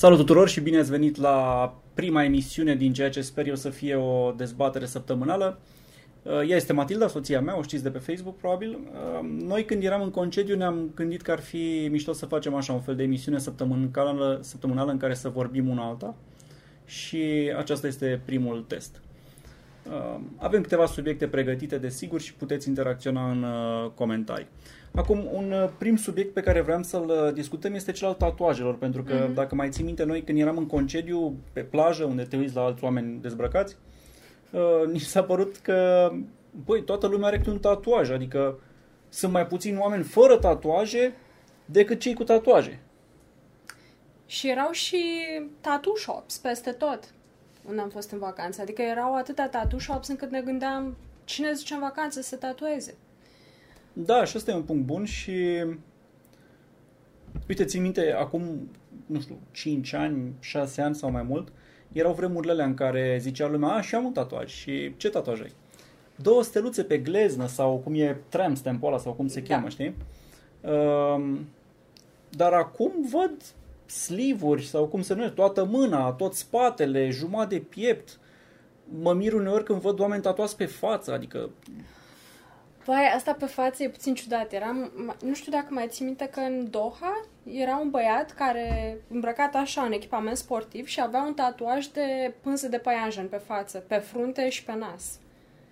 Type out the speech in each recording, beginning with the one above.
Salut tuturor și bine ați venit la prima emisiune din ceea ce sper eu să fie o dezbatere săptămânală. Uh, ea este Matilda, soția mea, o știți de pe Facebook probabil. Uh, noi când eram în concediu ne-am gândit că ar fi mișto să facem așa un fel de emisiune săptămânală, săptămânală în care să vorbim una alta și acesta este primul test. Uh, avem câteva subiecte pregătite, desigur, și puteți interacționa în comentarii. Acum, un uh, prim subiect pe care vreau să-l uh, discutăm este cel al tatuajelor, pentru că, mm-hmm. dacă mai ții minte, noi când eram în concediu pe plajă, unde te uiți la alți oameni dezbrăcați, uh, ni s-a părut că, băi, toată lumea are un tatuaj, adică sunt mai puțini oameni fără tatuaje decât cei cu tatuaje. Și erau și tattoo shops peste tot unde am fost în vacanță. Adică erau atâtea tattoo shops încât ne gândeam cine zice în vacanță să tatueze. Da, și ăsta e un punct bun și uite, țin minte, acum, nu știu, 5 ani, 6 ani sau mai mult, erau vremurile alea în care zicea lumea, a, și am un tatuaj. Și ce tatuaj ai? Două steluțe pe gleznă sau cum e tram stamp ăla sau cum se cheamă, da. știi? Uh, dar acum văd slivuri sau cum se numește, toată mâna, tot spatele, jumătate de piept. Mă mir uneori când văd oameni tatuați pe față, adică Vai, asta pe față e puțin ciudat. Eram, nu știu dacă mai ții minte că în Doha era un băiat care îmbrăcat așa în echipament sportiv și avea un tatuaj de pânză de păianjen pe față, pe frunte și pe nas.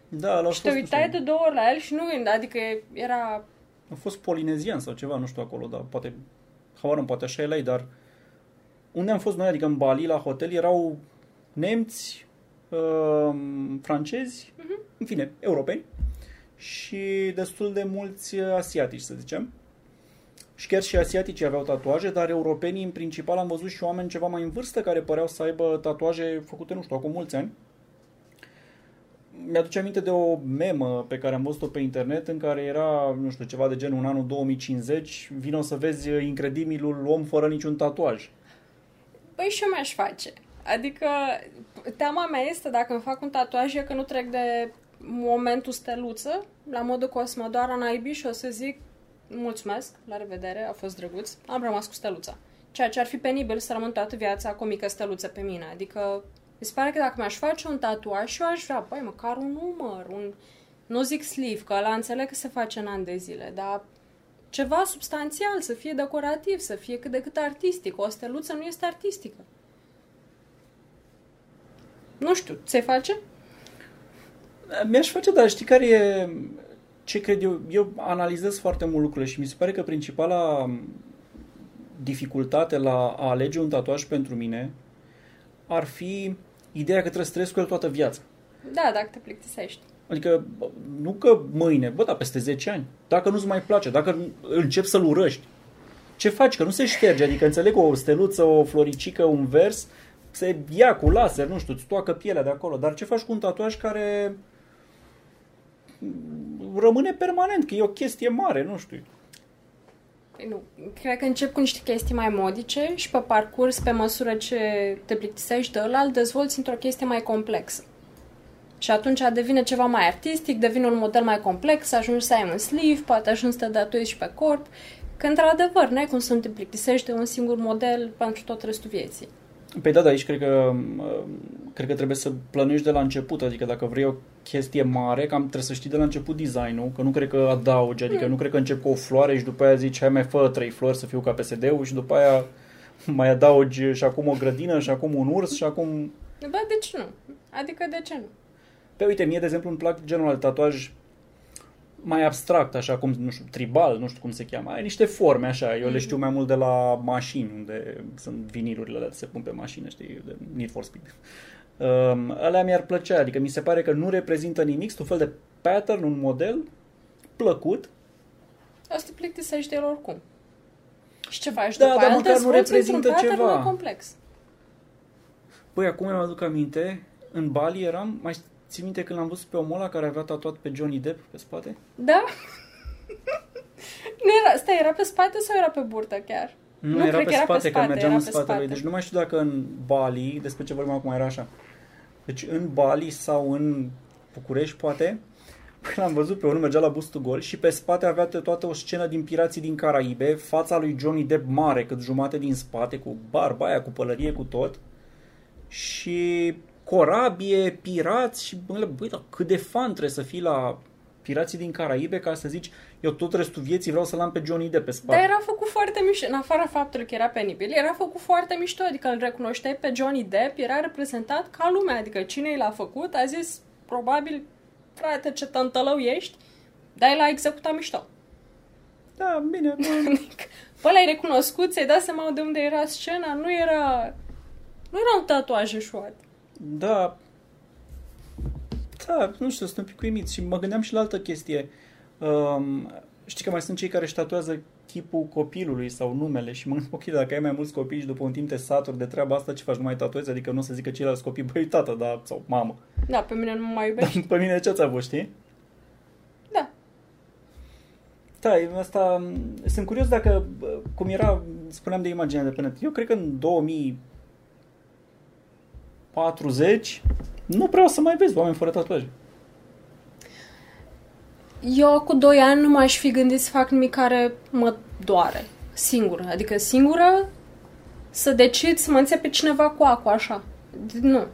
Da, l-a Și te uitai de două ori la el și nu gândea, adică era... A fost polinezian sau ceva, nu știu acolo, dar poate, habar poate așa e la ei, dar unde am fost noi, adică în Bali, la hotel, erau nemți, uh, francezi, uh-huh. în fine, europeni, și destul de mulți asiatici, să zicem. Și chiar și asiaticii aveau tatuaje, dar europenii în principal am văzut și oameni ceva mai în vârstă care păreau să aibă tatuaje făcute, nu știu, acum mulți ani. Mi-aduce aminte de o memă pe care am văzut-o pe internet în care era, nu știu, ceva de genul în anul 2050, vino să vezi incredibilul om fără niciun tatuaj. Păi și eu mi-aș face. Adică teama mea este dacă îmi fac un tatuaj că nu trec de momentul steluță, la modul că o să mă doară naibii și o să zic mulțumesc, la revedere, a fost drăguț, am rămas cu steluța. Ceea ce ar fi penibil să rămân toată viața cu o mică steluță pe mine. Adică, mi se pare că dacă mi-aș face un tatuaj și eu aș vrea, băi, măcar un număr, un... Nu zic sleeve, că la înțeleg că se face în ani de zile, dar ceva substanțial, să fie decorativ, să fie cât de cât artistic. O steluță nu este artistică. Nu știu, ți face? Mi-aș face, dar știi care e ce cred eu? Eu analizez foarte mult lucrurile și mi se pare că principala dificultate la a alege un tatuaj pentru mine ar fi ideea că trebuie să trăiesc cu el toată viața. Da, dacă te plictisești. Adică, nu că mâine, bă, da, peste 10 ani. Dacă nu-ți mai place, dacă începi să-l urăști, ce faci? Că nu se șterge. Adică înțeleg o steluță, o floricică, un vers, se ia cu laser, nu știu, îți toacă pielea de acolo. Dar ce faci cu un tatuaj care rămâne permanent, că e o chestie mare, nu știu. Păi nu, cred că încep cu niște chestii mai modice și pe parcurs, pe măsură ce te plictisești de ăla, îl dezvolți într-o chestie mai complexă. Și atunci devine ceva mai artistic, devine un model mai complex, ajungi să ai un sleeve, poate ajungi să te datuezi și pe corp, că într-adevăr n-ai cum să nu te plictisești de un singur model pentru tot restul vieții. Păi da, da, aici cred că, cred că trebuie să plănuiești de la început, adică dacă vrei o chestie mare, cam trebuie să știi de la început designul, că nu cred că adaugi, adică mm. nu cred că încep cu o floare și după aia zici, hai mai fă trei flori să fiu ca PSD-ul și după aia mai adaugi și acum o grădină și acum un urs și acum... Da, de ce nu? Adică de ce nu? Pe uite, mie de exemplu îmi plac genul de tatuaj mai abstract, așa cum, nu știu, tribal, nu știu cum se cheamă. Ai niște forme așa, eu mm-hmm. le știu mai mult de la mașini, unde sunt vinilurile alea se pun pe mașină, știi, de Need for Speed. Um, alea mi-ar plăcea, adică mi se pare că nu reprezintă nimic, sunt un fel de pattern, un model plăcut. Asta te plictisești de el oricum. Și ce faci da, după dar măcar nu reprezintă ceva. complex. Păi acum mi aduc aminte, în Bali eram, mai Ții minte când l-am văzut pe omul ăla care avea tatuat pe Johnny Depp pe spate? Da. nu era, stai, era pe spate sau era pe burtă chiar? Nu, nu era, pe, era spate, pe spate, că mergeam în spatele spate. lui. Deci nu mai știu dacă în Bali, despre ce vorbim acum, era așa. Deci în Bali sau în București, poate, Păi l-am văzut pe unul, mergea la bustul gol și pe spate avea toată o scenă din Pirații din Caraibe, fața lui Johnny Depp mare, cât jumate din spate, cu barba aia, cu pălărie, cu tot. Și corabie, pirați și băi, băi, dar cât de fan trebuie să fii la Pirații din Caraibe ca să zici eu tot restul vieții vreau să-l am pe Johnny Depp pe spate. Dar era făcut foarte mișto, în afara faptului că era penibil, era făcut foarte mișto, adică îl recunoșteai pe Johnny Depp, era reprezentat ca lumea, adică cine l-a făcut a zis, probabil, frate, ce tântălău ești, dar el a executat mișto. Da, bine. Păi l-ai recunoscut, ți-ai dat seama de unde era scena, nu era... Nu era un tatuaj eșuat. Da. Da, nu știu, sunt un pic uimit și mă gândeam și la altă chestie. Um, știi că mai sunt cei care își tatuează chipul copilului sau numele și mă gândesc, ok, dacă ai mai mulți copii și după un timp te saturi de treaba asta, ce faci, nu mai tatuezi? Adică nu o să zică ceilalți copii, băi, tată, da, sau mamă. Da, pe mine nu mă mai iubești. Da, pe mine ce-ți avut, știi? Da. Da, asta, sunt curios dacă, cum era, spuneam de imaginea de pe net, eu cred că în 2040 nu prea o să mai vezi oameni fără tatuaje. Eu cu 2 ani nu m-aș fi gândit să fac nimic care mă doare. Singură. Adică singură să decid să mă înțep pe cineva cu acu, așa. Nu.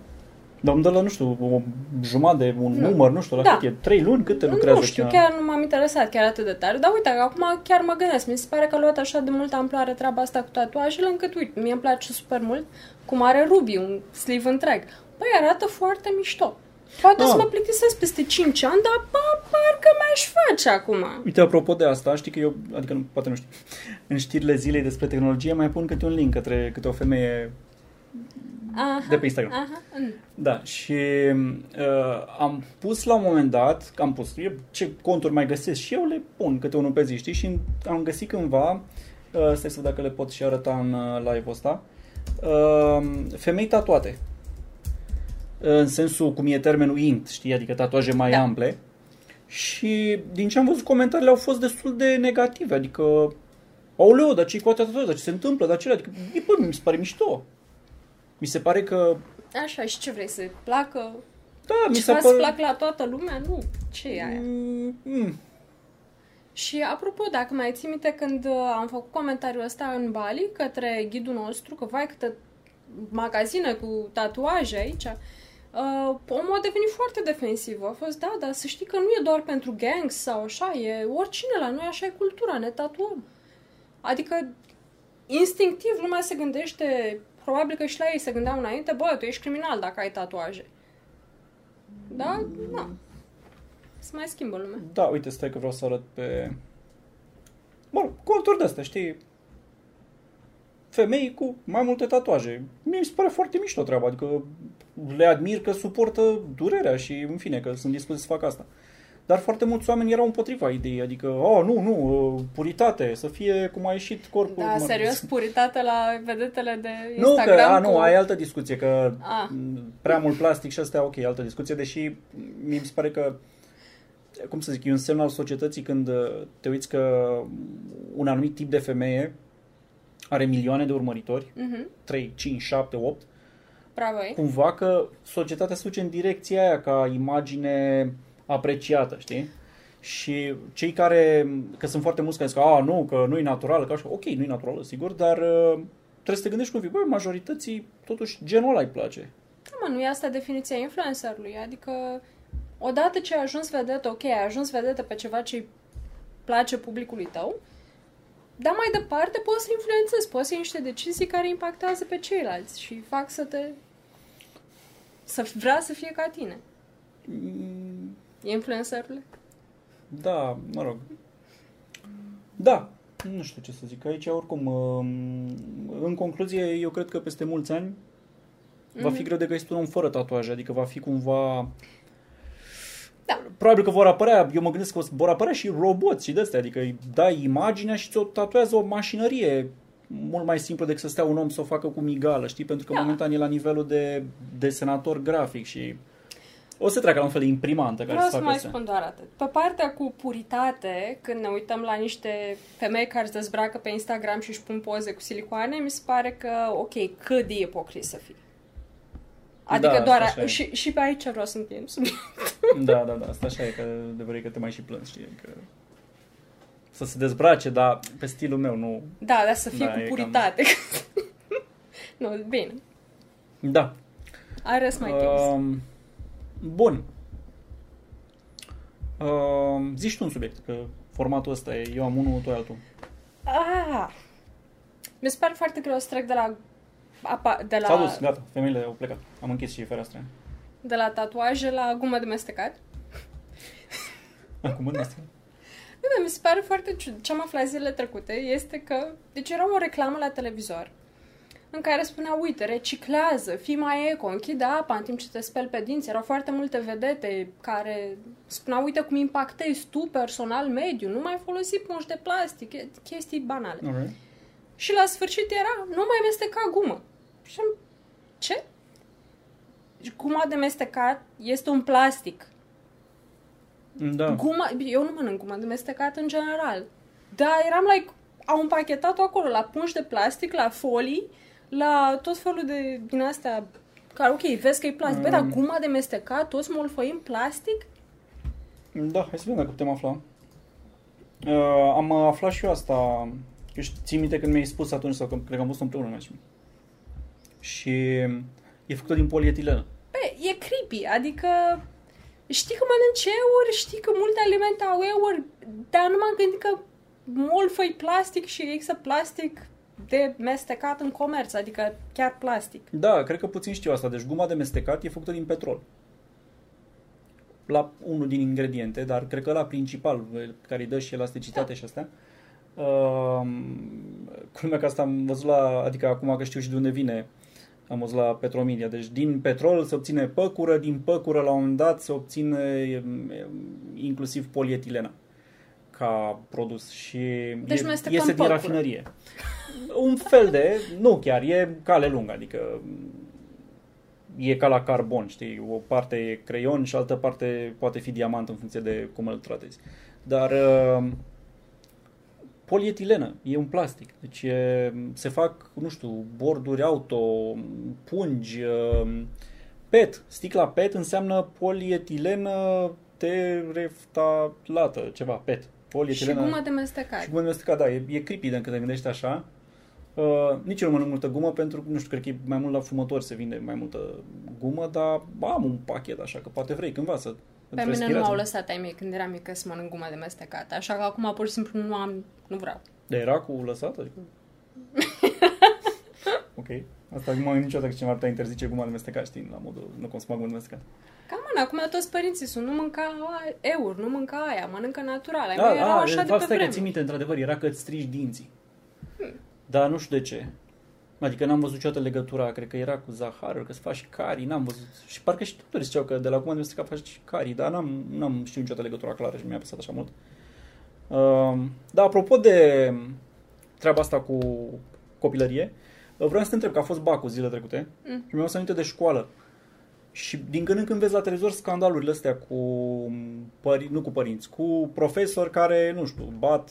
Dar îmi dă la, nu știu, o jumătate, un nu. număr, nu știu, la da. cât e? Trei luni? Cât te lucrează? Nu știu, chiar nu m-am interesat chiar atât de tare. Dar uite, acum chiar mă gândesc. Mi se pare că a luat așa de multă amploare treaba asta cu tatuajele, încât, uite, mie îmi place super mult cum are Ruby, un sleeve întreg. Păi arată foarte mișto. Poate ah. să mă plictisesc peste 5 ani, dar bă, parcă mi-aș face acum. Uite, apropo de asta, știi că eu, adică nu, poate nu știu, în știrile zilei despre tehnologie mai pun câte un link către câte o femeie aha, de pe Instagram. Aha. Da, și uh, am pus la un moment dat, am pus, eu, ce conturi mai găsesc și eu le pun câte unul pe zi, știi? Și am găsit cândva, uh, stai să văd dacă le pot și arăta în uh, live-ul ăsta, uh, femei tatuate în sensul cum e termenul int, știi, adică tatuaje mai da. ample. Și din ce am văzut, comentariile au fost destul de negative, adică Aoleu, dar ce-i cu tatuaje, dar ce se întâmplă, dar ce adică, e, bă, mi se pare mișto. Mi se pare că... Așa, și ce vrei, să placă? Da, mi se pare... plac la toată lumea? Nu, ce e aia? Mm, mm. Și apropo, dacă mai ții minte când uh, am făcut comentariul ăsta în Bali către ghidul nostru, că vai câte magazine cu tatuaje aici, uh, omul a devenit foarte defensiv. A fost, da, dar să știi că nu e doar pentru gangs sau așa, e oricine la noi, așa e cultura, ne tatuăm. Adică, instinctiv, lumea se gândește, probabil că și la ei se gândeau înainte, bă, tu ești criminal dacă ai tatuaje. Da? Da. Se mai schimbă lumea. Da, uite, stai că vreau să arăt pe... Bă, conturi de astea, știi? femei cu mai multe tatuaje. Mie mi se pare foarte mișto treaba, adică le admir că suportă durerea și, în fine, că sunt dispuși să fac asta. Dar foarte mulți oameni erau împotriva ideii, adică, oh, nu, nu, puritate, să fie cum a ieșit corpul. Da, mă, serios, puritate la vedetele de Instagram? Nu, că, a, cu... nu, ai altă discuție, că a. prea mult plastic și asta, ok, altă discuție, deși mi se pare că cum să zic, e un semn al societății când te uiți că un anumit tip de femeie are milioane de urmăritori, uh-huh. 3, 5, 7, 8. Bravo. Cumva că societatea se duce în direcția aia ca imagine apreciată, știi? Și cei care, că sunt foarte mulți care zic, a, nu, că nu e naturală, că așa, ok, nu e naturală, sigur, dar uh, trebuie să te gândești cum vii, băi, majorității, totuși, genul ăla îi place. Da, mă, nu e asta definiția influencerului, adică odată ce ai ajuns vedetă, ok, ai ajuns vedetă pe ceva ce îi place publicului tău, dar mai departe poți să influențezi, poți să iei niște decizii care impactează pe ceilalți și fac să te... să vrea să fie ca tine. Mm. Influencerule? Da, mă rog. Da, nu știu ce să zic. Aici, oricum, um, în concluzie, eu cred că peste mulți ani mm-hmm. va fi mhm. greu de găsit un om fără tatuaje, adică va fi cumva da. Probabil că vor apărea, eu mă gândesc că vor apărea și roboți și de astea, adică îi dai imaginea și ți-o tatuează o mașinărie mult mai simplu decât să stea un om să o facă cu migală, știi? Pentru că da. momentan e la nivelul de desenator grafic și o să treacă la un fel de imprimantă care Vreau să, să mai astea. spun doar atât. Pe partea cu puritate, când ne uităm la niște femei care se dezbracă pe Instagram și își pun poze cu silicoane, mi se pare că, ok, cât de ipocrit să fii. Adică Da, doar... asta așa e. și, și pe aici vreau să încheiem subiect. Da, da, da, asta așa e, că adevărul e că te mai și plângi, știi, că să se dezbrace, dar pe stilul meu, nu... Da, dar să fie Da, cu e cam- puritate. nu, bine. Da. I rest my case. Um, bun. Uh, zici tu un subiect, că formatul ăsta e, eu am unul, tu ai altul. Ah. Mi se pare foarte greu să trec de la apa, de S-a la, dus, gata, femeile au plecat. Am închis și fereastra. de la tatuaje la gumă de mestecat. Acum în asta. Nu, dar mi se pare foarte ciudat. Ce am aflat zilele trecute este că... Deci era o reclamă la televizor în care spunea, uite, reciclează, fii mai eco, închide apa în timp ce te speli pe dinți. Erau foarte multe vedete care spuneau, uite cum impactezi tu personal mediul, nu mai folosi pungi de plastic, e- chestii banale. Alright. Și la sfârșit era, nu mai mesteca gumă. Și am, ce? Guma de mestecat este un plastic. Da. Guma, eu nu mănânc gumă de mestecat în general. Dar eram like, au împachetat-o acolo la pungi de plastic, la folii, la tot felul de din astea care, ok, vezi că e plastic. Băi, dar Mm. guma de mestecat, toți molfăim plastic? Da, hai să vedem dacă putem afla. Uh, am aflat și eu asta. Eu știu, țin minte când mi-ai spus atunci, sau că cred că am văzut împreună mai Și e făcută din polietilenă. Bă, e creepy, adică știi că mănânci euri, știi că multe alimente au euri, dar nu m-am gândit că molfăi plastic și există plastic de mestecat în comerț, adică chiar plastic. Da, cred că puțin știu asta. Deci guma de mestecat e făcută din petrol. La unul din ingrediente, dar cred că la principal, care îi dă și elasticitate Da. și astea. Uh, culmea că asta am văzut la, adică acum că știu și de unde vine, am văzut la Petromedia. Deci din petrol se obține păcură, din păcură la un moment dat se obține um, inclusiv polietilena ca produs și Deci e, mestecăm iese din păcură. rafinărie. Un fel de, nu chiar, e cale lungă, adică e ca la carbon, știi, o parte e creion și altă parte poate fi diamant în funcție de cum îl tratezi. Dar uh, polietilenă, e un plastic. Deci e, se fac, nu știu, borduri auto, pungi, uh, PET. Sticla PET înseamnă polietilenă tereftalată, ceva, PET. Și Polietilenă. gumă de mestecat. Și gumă de mestecat, da, e, e creepy de când te gândești așa. Uh, nici eu nu mănânc multă gumă pentru că, nu știu, cred că e mai mult la fumători se vinde mai multă gumă, dar bă, am un pachet așa, că poate vrei cândva să Pe îți mine nu respirați. m-au lăsat ai mei când eram mică să mănânc gumă de mestecat, așa că acum pur și simplu nu am, nu vreau. Dar era cu lăsat? Adică... ok. Asta nu m-am gândit niciodată că cineva ar putea interzice guma de mestecat, știi, la modul nu consuma gumă de mestecat. Cam mă, acum toți părinții sunt, nu mânca a- eur, nu mânca aia, mănâncă natural. Ai Da, mei erau a, așa de de fapt, pe stai că vreme. ții minte, într-adevăr, era că îți strici dinții. Dar nu știu de ce. Adică n-am văzut niciodată legătura, cred că era cu zaharul, că se faci cari, n-am văzut. Și parcă și doctorii ziceau că de la guma de mestecat faci cari, dar n-am, n-am știut niciodată legătura clară și mi-a păsat așa mult. Uh, da, apropo de treaba asta cu copilărie, uh, vreau să te întreb, că a fost bacul zilele trecute Mm. și mi-au să aminte de școală. Și din când în când vezi la televizor scandalurile astea cu pări, nu cu părinți, cu profesori care, nu știu, bat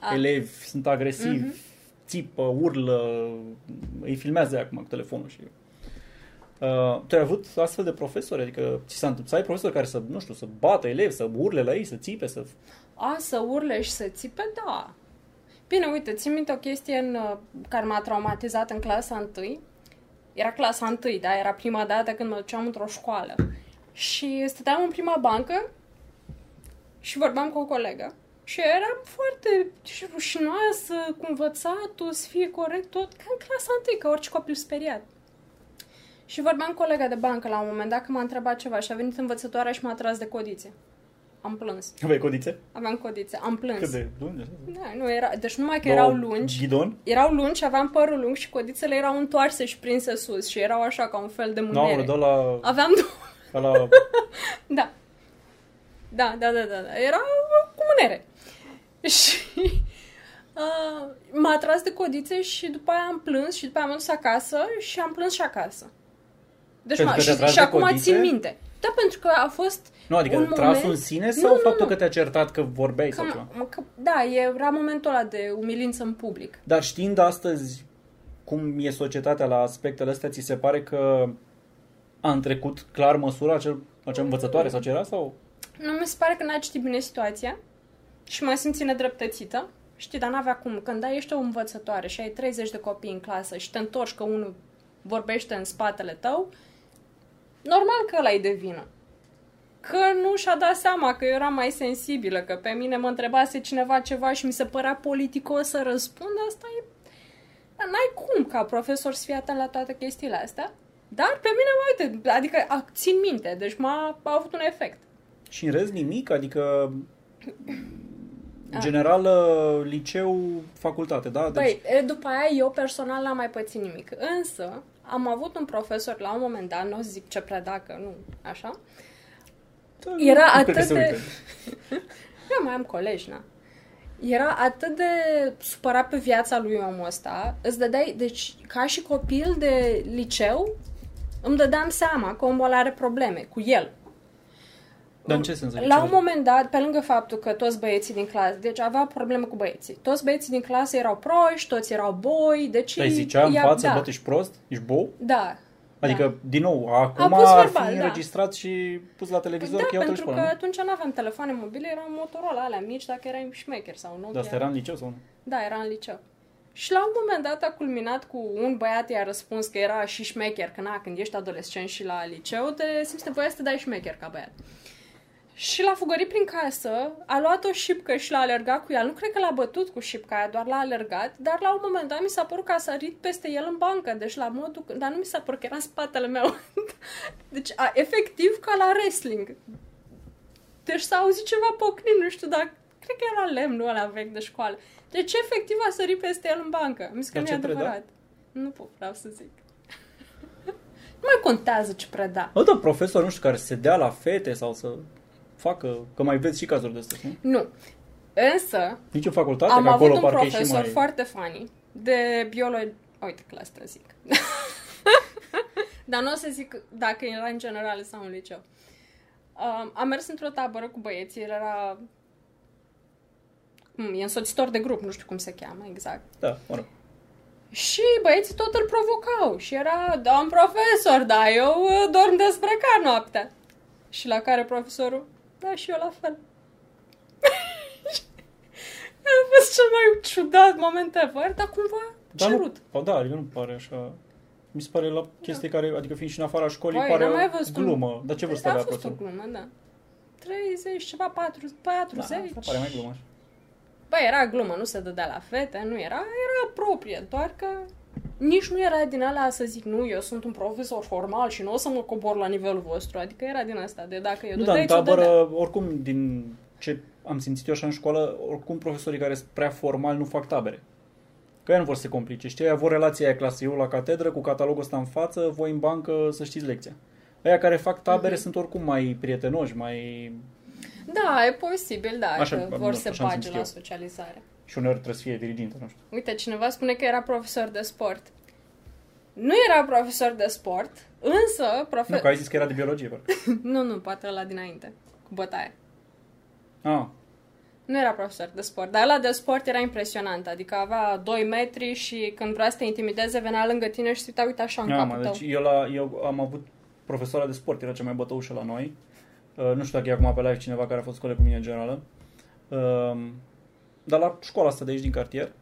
A. elevi, sunt agresivi, Mhm. Țipă, urlă, îi filmează acum cu telefonul și... Uh, tu ai avut astfel de profesori? Adică ți s-a întâmplat să ai profesori care să, nu știu, să bată elevi, să urle la ei, să țipe, să... A, să urle și să țipe, da. Bine, uite, țin minte o chestie în, uh, care m-a traumatizat în clasa 1. Era clasa 1, da? Era prima dată când mă duceam într-o școală. Și stăteam în prima bancă și vorbeam cu o colegă. Și eram foarte și rușinoasă cu învățatul, să fie corect tot, ca în clasa 1, ca orice copil speriat. Și vorbeam cu colega de bancă la un moment dat că m-a întrebat ceva și a venit învățătoarea și m-a tras de codițe. Am plâns. Aveai codițe? Aveam codițe, am plâns. Cât de lungi? Da, nu era, deci numai că Două erau lungi, Ghidon? erau lungi și aveam părul lung și codițele erau întoarse și prinse sus și erau așa ca un fel de Nu, mânere. no, dă la, Aveam două, ca la... da. Da, da, da, da, da. Era cu mânere. Și uh, m-a tras de codițe și după aia am plâns și după aia am dus acasă și am plâns și acasă. Deci Pentru m-a, că te-a și, tras și de acum codițe? țin minte. Da, pentru că a fost Nu, adică un trasul moment... în sine Nu, sau nu, faptul nu. că te-a certat că vorbeai sau ceva? Cam, că, da, era momentul ăla de umilință în public. Dar știind astăzi cum e societatea la aspectele astea, ți se pare că a întrecut clar măsura acel, acea învățătoare sau ce era? Sau? Nu mi se pare că n-a citit bine situația și m-a simțit nedreptățită. Știi, dar n-avea cum. Când ai ești o învățătoare și ai 30 de copii în clasă și te întorci că unul vorbește în spatele tău, normal că ăla e de vină. Că nu și-a dat seama că eu eram mai sensibilă, că pe mine mă întrebase cineva ceva și mi se părea politicos să răspund, asta e... Dar n-ai cum ca profesor să fie atent la toate chestiile astea. Dar pe mine, mă uite, adică a, țin minte, deci m-a a avut un efect. Și în rest nimic? Adică general uh, liceu, facultate, da? Deci, Păi, e, după aia eu personal n-am mai pățit nimic. Însă, am avut un profesor la un moment dat, nu o să zic ce preda, că nu, așa, da, era nu cred că atât se de- uită. eu mai am colegi, na. Era atât de supărat pe viața lui omul ăsta, îți dădeai, deci, ca și copil de liceu, îmi dădeam seama că omul ăla are probleme cu el. Dar în ce sens? Adică La ce- un moment dat, pe lângă faptul că toți băieții din clasă, deci avea probleme cu băieții. Toți băieții din clasă erau proști, toți erau boi, deci... Dar îi zicea în ea- față, da, bă, tu ești prost? Ești bou? Da. Adică, da. din nou, acum pus ar verbal, fi da. înregistrat și pus la televizor da, că iau pentru școală, că nu? atunci nu aveam telefoane mobile, erau Motorola alea mici, dacă erai șmecher sau nu. Dar asta era în liceu sau nu? Da, era în liceu. Și la un moment dat a culminat cu un băiat i-a răspuns că era și șmecher, că na, când ești adolescent și la liceu, te simți nevoia să te dai șmecher ca băiat. Și l-a fugărit prin casă, a luat o șipcă și l-a alergat cu ea. Nu cred că l-a bătut cu șipca aia, doar l-a alergat, dar la un moment dat mi s-a părut că a sărit peste el în bancă, deci la modul... Dar nu mi s-a părut că era în spatele meu. deci, a, efectiv, ca la wrestling. Deci s-a auzit ceva pocnind, nu știu, dar cred că era lemnul ăla vechi de școală. Deci efectiv a sărit peste el în bancă. Mi se că Dar nu e ce preda? adevărat. Nu pot, vreau să zic. nu mai contează ce preda. Bă, da, profesor, nu știu, care se dea la fete sau să facă, că mai vezi și cazuri de astea, nu? Nu. Însă, Nici în facultate, am că acolo avut un parcă e și profesor mai... foarte funny de biologie. Uite că la asta zic. Dar nu o să zic dacă era în general sau în liceu. Um, am mers într-o tabără cu băieții, el era... Mm, e însoțitor de grup, nu știu cum se cheamă exact. Da, mă rog. Și băieții tot îl provocau și era, domn profesor, da, eu uh, dorm dezbrăcat noaptea. Și la care profesorul, da, și eu la fel. a fost cel mai ciudat moment ever, dar cumva Dar cerut. nu, da, adică nu pare așa... Mi se pare la chestii care, adică fiind și în afara școlii, Băi, pare n-am mai o văzut un- glumă. Dar ce vârstă a avea fost o profesorul? glumă, da. 30, ceva, 40, Da, 40. asta pare mai glumă. așa. Băi, era glumă, nu se dădea la fete, nu era, era proprie, doar că nici nu era din alea să zic, nu, eu sunt un profesor formal și nu o să mă cobor la nivelul vostru. Adică era din asta, de dacă eu Nu, dar dădeai, în ți-o dădea. tabără, oricum, din ce am simțit eu așa în școală, oricum profesorii care sunt prea formali nu fac tabere. Că ei nu vor să se complice. Știi, aia vor relația aia clasă. Eu la catedră, cu catalogul ăsta în față, voi în bancă să știți lecția. Aia care fac tabere Mhm. sunt oricum mai prietenoși, mai... Da, e posibil, da, Așa, așa, că nu, vor să se așa am bage simțit la eu. socializare. Și uneori trebuie să fie diriginte, nu știu. Uite, cineva spune că era profesor de sport. Nu era profesor de sport, însă... Profe... Nu, că ai zis că era de biologie, parcă. nu, nu, poate la dinainte, cu bătaie. Ah, Nu era profesor de sport, dar ăla de sport era impresionant, adică avea 2 metri și când vrea să te intimideze, venea lângă tine și se uita, uite așa în Da, capul mă, tău. deci eu, la, eu am avut profesoara de sport, era cea mai bătăușă la noi. Uh, nu știu dacă e acum pe live cineva care a fost coleg cu mine în generală. Uh, dar la școala asta de aici din cartier,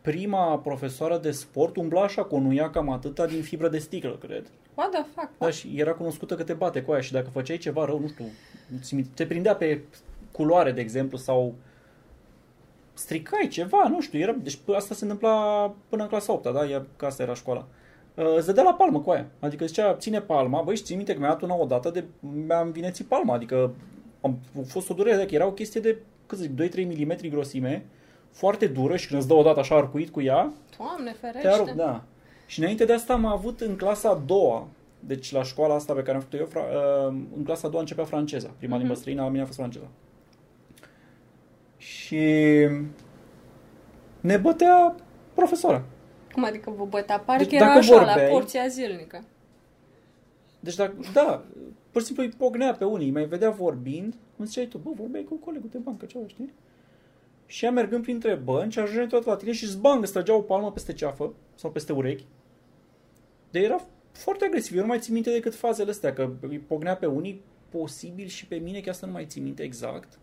prima profesoară de sport umbla așa cu o nuia cam atâta din fibră de sticlă, cred. What the fuck? Da, și era cunoscută că te bate cu aia și dacă făceai ceva rău, nu știu, ți- te prindea pe culoare, de exemplu, sau stricai ceva, nu știu, era, deci asta se întâmpla până în clasa 8 da? Ea, că asta era școala. Uh, Îți dădea la palmă cu aia. Adică zicea, ține palma, băi, și ții minte că mi-a dat una odată de, mi-a învinețit palma, adică am a fost o durere, că era o chestie de, cât să zic, 2-3 mm grosime, foarte dură și când îți dă odată așa arcuit cu ea, Doamne, te ferește. arunc, da. Și înainte de asta am avut în clasa a doua, deci la școala asta pe care am făcut eu, fra- uh, în clasa a doua începea franceza. Prima Mhm. limbă străină a mine a fost franceza. Și ne bătea profesoara. Cum adică vă bătea? Parcă Deci era dacă așa, la vorbeai- porția zilnică. Deci dacă, da, pur și simplu îi pognea pe unii, mai vedea vorbind, cum ziceai tu, bă, vorbeai cu colegul de bancă, ceva, știi? Și ea mergând printre bănci, ajunge tot la tine și zbang, îți trăgea o palmă peste ceafă sau peste urechi. De era foarte agresiv. Eu nu mai țin minte decât fazele astea, că îi pognea pe unii, posibil și pe mine, chiar să nu mai țin minte exact.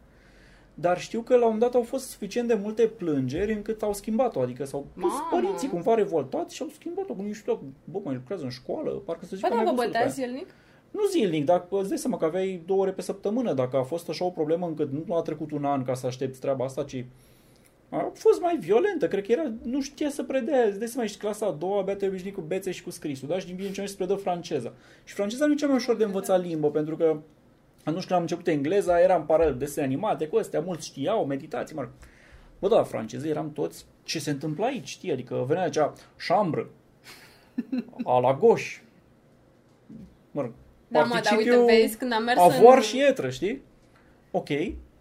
Dar știu că la un moment dat au fost suficient de multe plângeri încât au schimbat-o, adică s-au pus Mamă! părinții cumva revoltați și au schimbat-o. Cum nu știu, bă, mai lucrează în școală, parcă să zic Bă, că dar mai vă văzut pe bătea aia. zilnic? Nu zilnic, dar îți dai seama că aveai două ore pe săptămână. Dacă a fost așa o problemă încât nu a trecut un an ca să aștepți treaba asta, ci a fost mai violentă. Cred că era, nu știa să predea. Îți dai seama, ești clasa a doua, abia te obișnuit cu bețe și cu scrisul, da? Și din bine ce mai se predă franceza. Și franceza nu e cea mai ușor de învățat limbă, pentru că atunci când am început engleza, era în paralel desene animate cu astea, mulți știau, meditații, mă rog. Bă, da, franceză eram toți ce se întâmplă aici, știi? Adică venea acea chambre, a la gauche, mă rog, Da, mă, dar uite, Participiu vezi, când am mers avoir în... și etră, știi? Ok.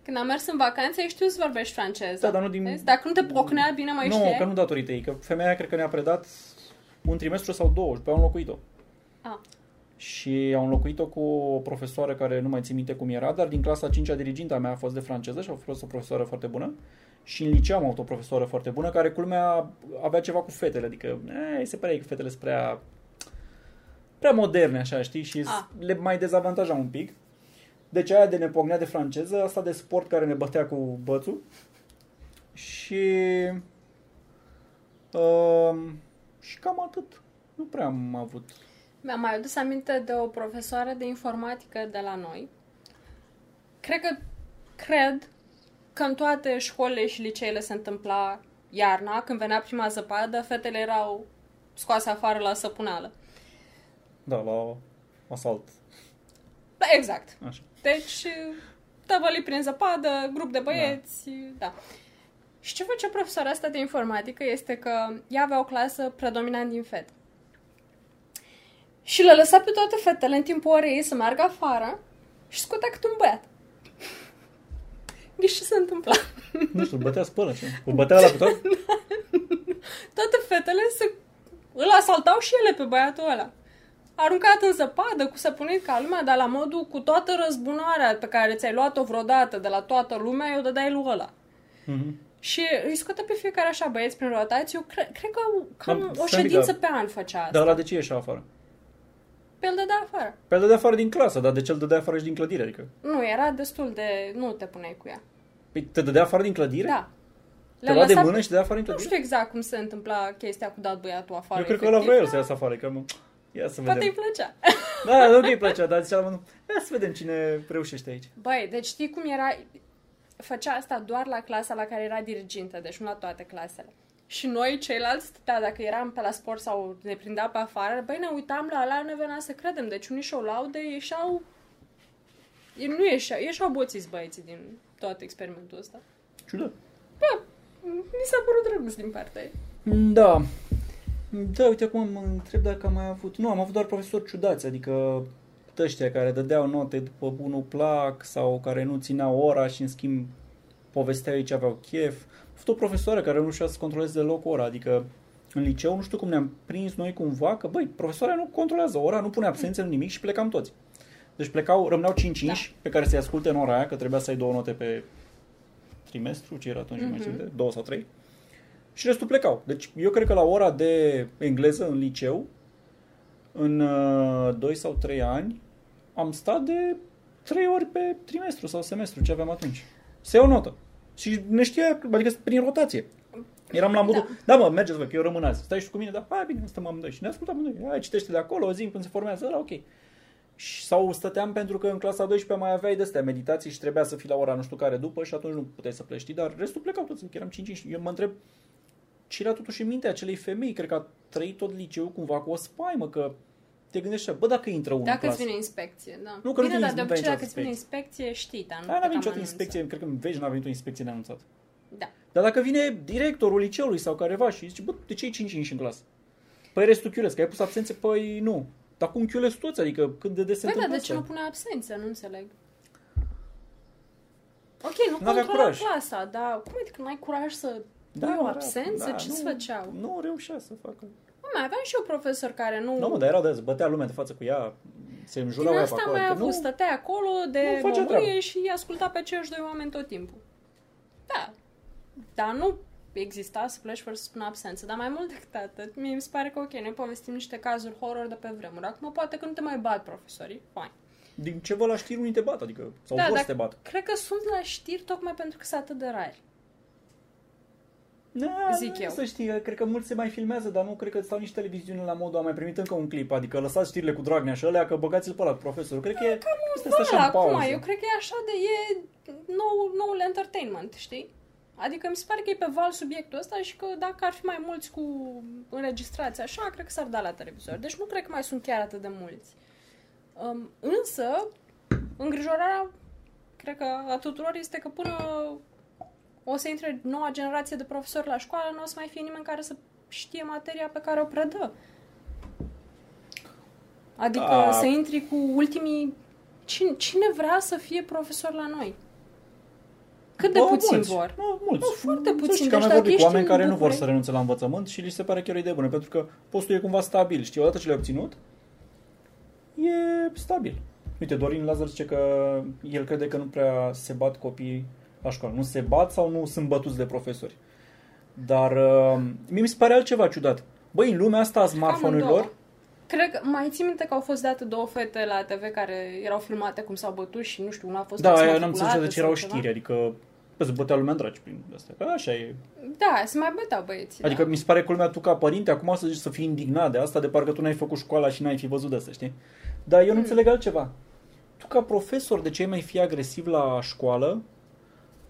Când am mers în vacanță, ai știut să vorbești franceză. Da, dar nu din- Vezi? Dacă nu te pocnea bine, mai nu, știai? că nu datorită ei, că femeia cred că ne-a predat un trimestru sau două și pe au înlocuit-o. Ah. Și au înlocuit-o cu o profesoară care nu mai țin minte cum era, dar din clasa 5-a diriginta mea a fost de franceză și a fost o profesoară foarte bună. Și în liceu am avut o profesoară foarte bună care, culmea, avea ceva cu fetele, adică eh, se părea că fetele sunt prea, prea moderne, așa, știi, și Ah. le mai dezavantaja un pic. Deci aia de ne pognea de franceză, asta de sport care ne bătea cu bățul. Și... Uh, și cam atât. Nu prea am avut. Mi-am mai adus aminte de o profesoară de informatică de la noi. Cred că, cred că în toate școlile și liceele se întâmpla iarna, când venea prima zăpadă, fetele erau scoase afară la săpunală. Da, la asalt. Da, exact. Așa. Deci, tăvăli prin zăpadă, grup de băieți, da. Și ce făcea profesoara asta de informatică este că ea avea o clasă predominant din fete. Și le lăsa pe toate fetele în timpul orei să meargă afară și scotea câte un băiat. Ghiși ce se întâmpla? Nu știu, îl bătea spălă. Ce? Îl bătea la pe tot? Toate fetele se... îl asaltau și ele pe băiatul ăla. Aruncat în zăpadă, cu săpunit ca lumea, dar la modul cu toată răzbunarea pe care ți-ai luat-o vreodată de la toată lumea, eu dădeai lui ăla. Mhm. Și îi scotea pe fiecare așa băieți prin rotație. Eu cre- cred că cam Am- o stai un pic, ședință dar- pe an făcea asta. Dar la de ce ieșea afară? Pe el dădea afară. Pe el dădea afară din clasă, dar de ce îl dădea afară și din clădire? Adică, Nu, era destul de... Nu te puneai cu ea. păi te dădea afară din clădire? Da. Te lua de lăsa- mână și te dădea afară din Nu clădire? știu exact cum se întâmpla chestia cu dat băiatul afară. Eu cred că efectiv, ăla vrea el dar să iasă afară, că mă... Ia să Poate îi vedem. plăcea. Da, nu că îi plăcea, dar zicea la mână, ia să vedem cine reușește aici. Băi, deci știi cum era... Făcea asta doar la clasa la care era dirigintă, deci nu la toate clasele. Și noi, ceilalți, da, dacă eram pe la sport sau ne prindea pe afară, băi, ne uitam la ăla, ne venea să credem. Deci unii și-o laude, ieșeau... ei Nu ieșeau, ieșeau boțiți băieții din tot experimentul ăsta. Ciudat. Da, mi s-a părut drăguț din partea ei. Da. Da, uite acum mă întreb dacă am mai avut... Nu, am avut doar profesori ciudați, adică ăștia care dădeau note după bunul plac sau care nu țineau ora și în schimb povesteau ei ce aveau chef. Am avut o profesoară care nu știa să controleze deloc ora, adică în liceu nu știu cum ne-am prins noi cumva că, băi, profesoara nu controlează ora, nu pune absențe, nu nimic și plecam toți. Deci plecau, rămâneau 5 Da. pe care să-i asculte în ora aia, că trebuia să ai două note pe trimestru, ce era atunci, mm-hmm. mai țin Mhm. minte, două sau trei. Și restul plecau. Deci eu cred că la ora de engleză în liceu, în uh, 2 sau 3 ani, am stat de 3 ori pe trimestru sau semestru, ce aveam atunci. Se iau notă. Și ne știa, adică prin rotație. Eram la modul, da, da mă, mergeți voi, că eu rămân azi. Stai și tu cu mine, da, hai bine, stăm amândoi. Și ne ascultam amândoi. Hai, citește de acolo, o zi când se formează, ăla, ok. Și, sau stăteam pentru că în clasa 12 mai aveai de-astea meditații și trebuia să fii la ora nu știu care după și atunci nu puteai să pleci, știi? dar restul plecau toți, că eram 5 Eu mă întreb ce era totuși în mintea acelei femei, cred că a trăit tot liceul cumva cu o spaimă, că te gândești așa, bă, dacă intră unul în Dacă îți clasă. vine inspecție, da. Nu, că nu Bine, vine- dar de nu obicei vine dacă îți vine inspecție, știi, dar nu Da, te n-a venit cam niciodată anunță. inspecție, cred că în veci n-a venit o inspecție neanunțată. Da. Dar dacă vine directorul liceului sau careva și zice, bă, de ce ai 5 inși în clasă? Păi restul chiulesc, că ai pus absențe, păi nu. Dar cum chiulesc toți? Adică cât de des se Păi da, întâmplă de ce nu asta? pune absență? Nu înțeleg. Ok, nu N-avea controla curaj. clasa, dar cum adică n-ai curaj să Da, pui o da, absență? da, Ce nu- se făceau? Nu reușea să facă. Mă, mai aveam și eu profesor care nu... Nu, mă, dar erau de bătea lumea de față cu ea, se Din înjurau ea pe asta acolo. mai adică avut, nu, stătea acolo de nu făcea mămâie treabă. și asculta pe ceiași doi oameni tot timpul. Da. dar nu exista să pleci fără să spun absență, dar mai mult decât atât, mie mi se pare că ok, noi povestim niște cazuri horror de pe vremuri. Acum poate că nu te mai bat profesorii, fine. Din ce vă la știri unii te bat, adică, sau Da, vor dar să te bat. Cred că sunt la știri tocmai pentru că sunt atât de rari. Da, Zic nu, eu. Să știi, cred că mulți se mai filmează, dar nu cred că stau nici televiziune la modul, am mai primit încă un clip, adică lăsați știrile cu Dragnea și ălea, că băgați-l pe ăla, cu profesorul. Cred că e, este Da, așa în acum, pauză. eu cred că e așa de... e nou, noul entertainment, știi? Adică mi se pare că e pe val subiectul ăsta și că dacă ar fi mai mulți cu înregistrați așa, cred că s-ar da la televizor. Deci nu cred că mai sunt chiar atât de mulți. Um, însă, îngrijorarea, cred că a tuturor este că până o să intre noua generație de profesori la școală, nu o să mai fie nimeni care să știe materia pe care o predă. Adică Da. să intri cu ultimii... Cine, cine vrea să fie profesor la noi? Cât de Bă, puțin mulți. vor? Nu, mulți. Nu, foarte Să puțin. știi că am Deci mai dacă vorbit cu ești oameni în care nu vor București- să renunțe la învățământ și li se pare chiar o idee bună, pentru că postul e cumva stabil, știi, odată ce l-ai obținut, e stabil. Uite, Dorin Lazar zice că el crede că nu prea se bat copiii la școală. Nu se bat sau nu sunt bătuți de profesori. Dar uh, mie mi se pare altceva ciudat. Băi, în lumea asta a Amândouă. smartphone-urilor, Cred că mai ții minte că au fost date două fete la TV care erau filmate cum s-au bătut și nu știu, una a fost da, aia n-am exmatriculată înțeles de ce sau erau ceva. știri, adică bă, se bătea lumea în dragi prin astea. Că așa e. Da, se mai băteau băieții. Adică da. mi se pare culmea tu ca părinte acum să zici să fii indignat de asta, de parcă tu n-ai făcut școala și n-ai fi văzut de asta, știi? Dar eu nu Mm. înțeleg altceva. Tu ca profesor, de ce ai mai fi agresiv la școală?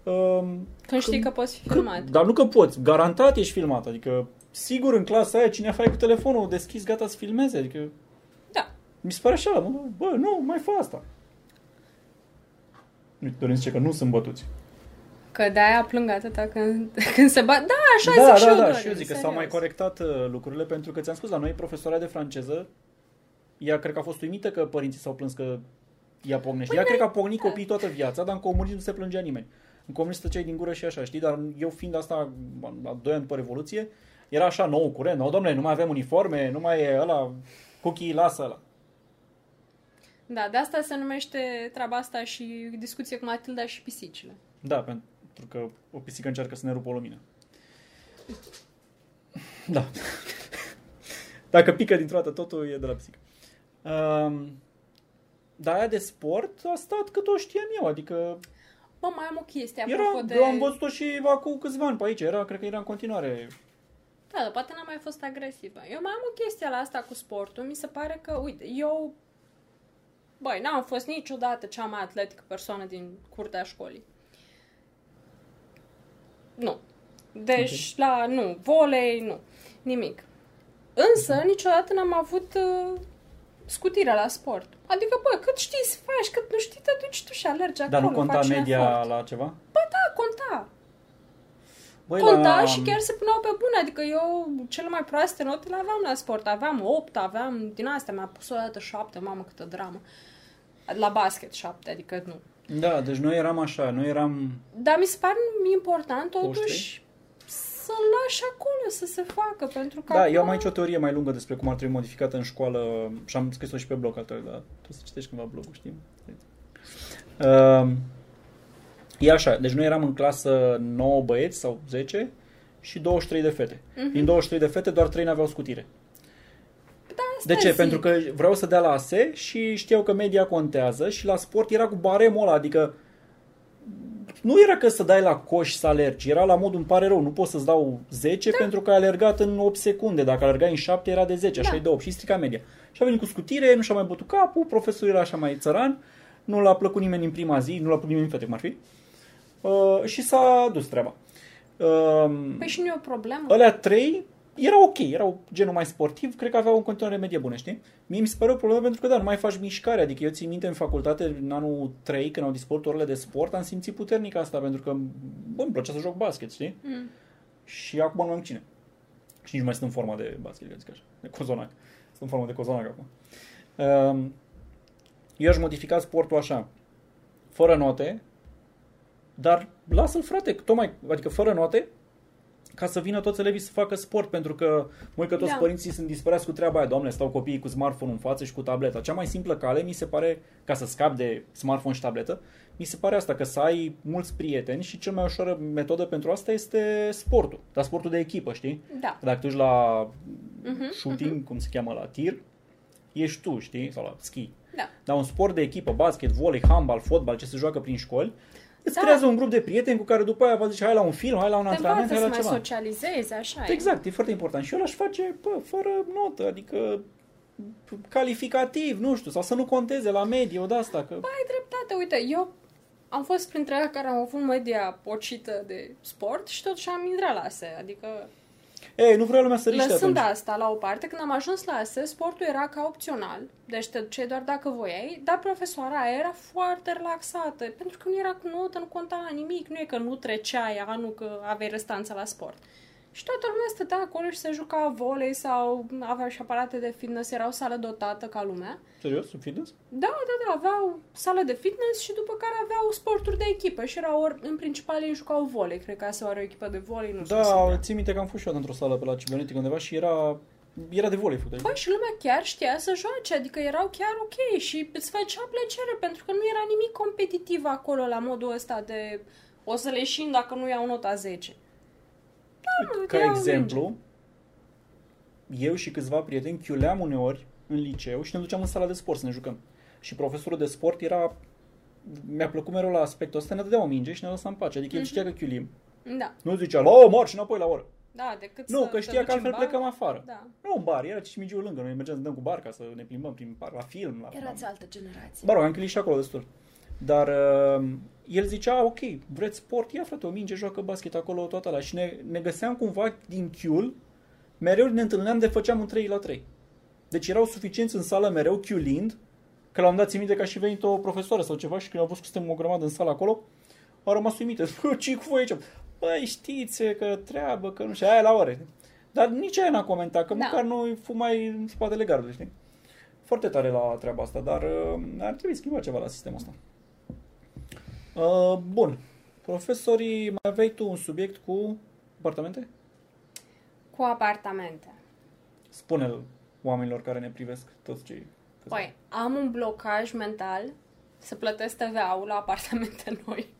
Um, Când știi că poți fi că- filmat. Dar nu că poți, garantat ești filmat, adică sigur în clasa aia cine afară cu telefonul deschis gata să filmeze, adică Da. mi se pare așa, mă, bă, nu, mai fă asta. Nu, Dorin zice că nu sunt bătuți. Că de-aia plâng atâta când, când se bat. Da, așa da, zic da, și eu, da, Dorin, și eu zic că s-au serios. mai corectat uh, lucrurile pentru că ți-am spus la noi profesoara de franceză ea cred că a fost uimită că părinții s-au plâns că ea pocnește. Păi ea cred că a pocnit copiii toată viața, dar în comunism nu se plângea nimeni. În comunism stăceai din gură și așa, știi? Dar eu fiind asta la 2 ani după Revoluție, era așa nou curent. No, domnule, nu mai avem uniforme, nu mai e ăla, cookie, lasă ăla. Da, de asta se numește treaba asta și discuție cu Matilda și pisicile. Da, pentru că o pisică încearcă să ne rupă o lumină. Da. Dacă pică dintr-o dată totul e de la pisică. Um, dar aia de sport a stat cât o știam eu, adică Bă, mai am o chestie era, apropo de... eu am văzut-o și acum câțiva ani pe aici, era, cred că era în continuare. Da, dar poate n-am mai fost agresivă. Eu mai am o chestie la asta cu sportul. Mi se pare că, uite, eu... Băi, n-am fost niciodată cea mai atletică persoană din curtea școlii. Nu. Deci, la... Nu. Volei, nu. Nimic. Însă, niciodată n-am avut uh, scutire la sport. Adică, bă, cât știi să faci, cât nu știi, te duci tu și alergi acolo, Dar nu conta faci un media efort. la ceva? Da, conta. Băi, Conta și chiar se puneau pe bune. Adică eu cele mai proaste note le aveam la sport. Aveam 8, aveam din astea. Mi-a pus o dată 7, mamă câtă dramă. La basket 7, adică nu. Da, deci noi eram așa, noi eram... Dar mi se pare important totuși Poștri? să lași acolo să se facă. Pentru că Da, acum... eu am aici o teorie mai lungă despre cum ar trebui modificată în școală și am scris-o și pe blog altă, dar tu să citești cândva blogul, știi? Uh, e așa, deci noi eram în clasă 9 băieți sau 10 și 23 de fete. Mhm. Din 23 de fete, doar 3 n-aveau scutire. Da, asta De ce? zic. Pentru că vreau să dea la ASE și știau că media contează și la sport era cu baremul ăla, adică nu era că să dai la coș să alergi, era la modul îmi pare rău, nu pot să-ți dau 10 da. pentru că ai alergat în 8 secunde, dacă alergai în 7 era de 10, așa Da. e de 8 și strica media. Și a venit cu scutire, nu și-a mai bătut capul, profesorul era așa mai țăran, nu l-a plăcut nimeni în prima zi, nu l-a plăcut nimeni în fete, cum ar fi, uh, și s-a dus treaba. Uh, Păi și nu e o problemă. Alea trei erau ok, erau genul mai sportiv, cred că aveau în continuare medie bună, știi? Mie mi se pare o problemă pentru că, da, nu mai faci mișcare, adică eu țin minte în facultate, în anul 3, când au dispărut orele de sport, am simțit puternic asta, pentru că, bă, îmi plăcea să joc basket, știi? Mm. Și acum nu mai am cine. Și nici nu mai sunt în forma de basket, că zic așa, de cozonac. Sunt în formă de cozonac acum. Um, eu aș modifica sportul așa, fără note, dar lasă-l, frate, tocmai, adică fără note, ca să vină toți elevii să facă sport, pentru că, măi că toți Da. părinții sunt disperați cu treaba aia, doamne, stau copiii cu smartphone în față și cu tableta. Cea mai simplă cale, mi se pare, ca să scap de smartphone și tabletă, mi se pare asta, că să ai mulți prieteni și cea mai ușoară metodă pentru asta este sportul, dar sportul de echipă, știi? Da. Dacă te duci la Mhm, shooting, cum se cheamă, la tir, ești tu, știi? Sau la ski. Da. Dar un sport de echipă, basket, volley, handball, fotbal, ce se joacă prin școli, îți Da. creează un grup de prieteni cu care după aia va zice hai la un film, hai la un Te antrenament, învață hai să la mai ceva. socializezi, așa e. Exact, e foarte important. Și eu l-aș face, bă, fără notă, adică calificativ, nu știu, sau să nu conteze la medie, o de asta, că... Ai dreptate, uite, eu am fost printre aia care au avut media pocită de sport și totuși am intrat la ASE, adică Ei, nu vreau lumea să riște lăsând atunci. asta la o parte, când am ajuns la ASE, sportul era ca opțional, deci te duceai doar dacă voiai, dar profesoara aia era foarte relaxată, pentru că nu era cu notă, nu conta la nimic, nu e că nu treceai anul că aveai restanță la sport. Și toată lumea stătea acolo și se juca volei sau aveau și aparate de fitness, era o sală dotată ca lumea. Serios, sub fitness? Da, da, da, aveau sală de fitness și după care aveau sporturi de echipă și erau, ori, în principal ei jucau volei, cred că asta o echipă de volei, nu știu Da, sigură. țin minte că am fost și eu într-o sală pe la cibernetică undeva și era, era de volei făcut. Băi, și lumea chiar știa să joace, adică erau chiar ok și îți făcea plăcere pentru că nu era nimic competitiv acolo la modul ăsta de o să leșin dacă nu iau nota 10. Da, mă, Ca iau exemplu, eu și câțiva prieteni chiuleam uneori în liceu și ne duceam în sala de sport să ne jucăm. Și profesorul de sport era... Mi-a plăcut mereu la aspectul ăsta, ne dădea o minge și ne lăsa în pace. Adică el știa că chiulim. minge. Da, Nu zicea, la o, marci înapoi la oră. da, decât Nu, să că te știa duci că altfel în bar. plecăm afară. Da. Nu în bar, era cimigiul lângă. Noi mergeam să dăm cu barca, să ne plimbăm prin parc, la film. La, Erați altă generație. Mă rog, am chiulit și acolo destul. Dar uh, el zicea, ok, vreți sport? Ia frate o minge, joacă basket acolo, toată la. Și ne, ne găseam cumva din chiul, mereu ne întâlneam de făceam un 3 la 3. Deci erau suficienți în sală mereu chiulind, că l-am dat țin minte că a și venit o profesoară sau ceva și când au văzut că suntem o grămadă în sală acolo, au rămas uimite. ce cu voi aici? Băi, știți că treabă, că nu știu, aia la ore. Dar nici aia n-a comentat, că Da. măcar noi fumai în spatele gardului, știi? Foarte tare la treaba asta, dar uh, ar trebui schimbat ceva la sistemul ăsta. Uh, bun. Profesorii, mai aveai tu un subiect cu apartamente? Cu apartamente. Spune-l oamenilor care ne privesc, toți cei... Păi, am un blocaj mental să plătesc TVA-ul la apartamente noi.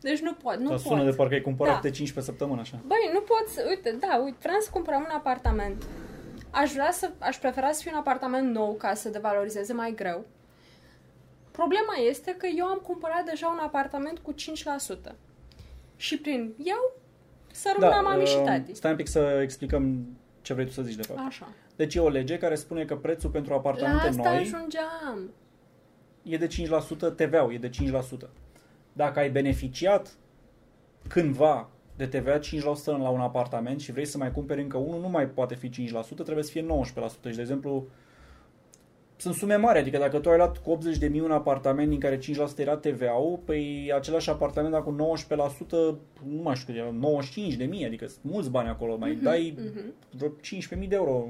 Deci nu pot, nu Dar pot. sună de parcă ai cumpărat Da. de 5 pe săptămână, așa. Băi, nu pot să... Uite, da, uite, vreau să cumpărăm un apartament. Aș vrea să... Aș prefera să fie un apartament nou ca să devalorizeze mai greu. Problema este că eu am cumpărat deja un apartament cu 5%. Și prin eu să rămână da, mami și uh, tati. Stai un pic să explicăm ce vrei tu să zici, de fapt. Așa. Deci e o lege care spune că prețul pentru La apartamente asta noi ajungeam. e de 5%, TVA-ul e de 5%. Dacă ai beneficiat cândva de TVA 5% la un apartament și vrei să mai cumperi încă unul, nu mai poate fi 5%, trebuie să fie 19%. Și, de exemplu, sunt sume mari, adică dacă tu ai luat cu 80 de mii un apartament din care 5% era TVA-ul, păi același apartament dar cu 19%, nu mai știu cât era, 95 de mii, adică sunt mulți bani acolo, mai dai Mhm. vreo 15.000 de euro.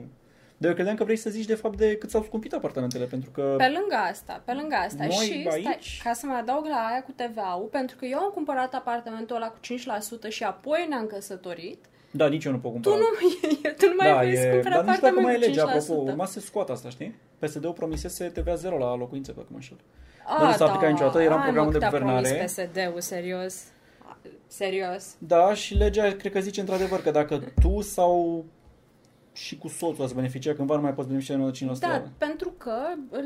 Dar eu credeam că vrei să zici de fapt de cât s-au scumpit apartamentele, pentru că... Pe lângă asta, pe lângă asta. Noi și aici- stai, ca să mai adaug la aia cu TVA-ul, pentru că eu am cumpărat apartamentul ăla cu 5% și apoi ne-am căsătorit, Da, nici eu nu pot tu cumpăra. nu, tu nu mai da, vrei să cumperi dar nu știu dacă mai e apartament cu legea, 5%. apropo, urma să se scoată asta, știi? PSD-ul promisese TVA 0 la locuințe, dacă mă înșel. A, Dar nu s-a aplicat niciodată, era în Hai, programul mă, de cât a guvernare. promis PSD-ul, serios. Serios. Da, și legea cred că zice într-adevăr că dacă tu sau și cu soțul ați beneficia cândva, nu mai poți beneficia de 95%. Da, pentru că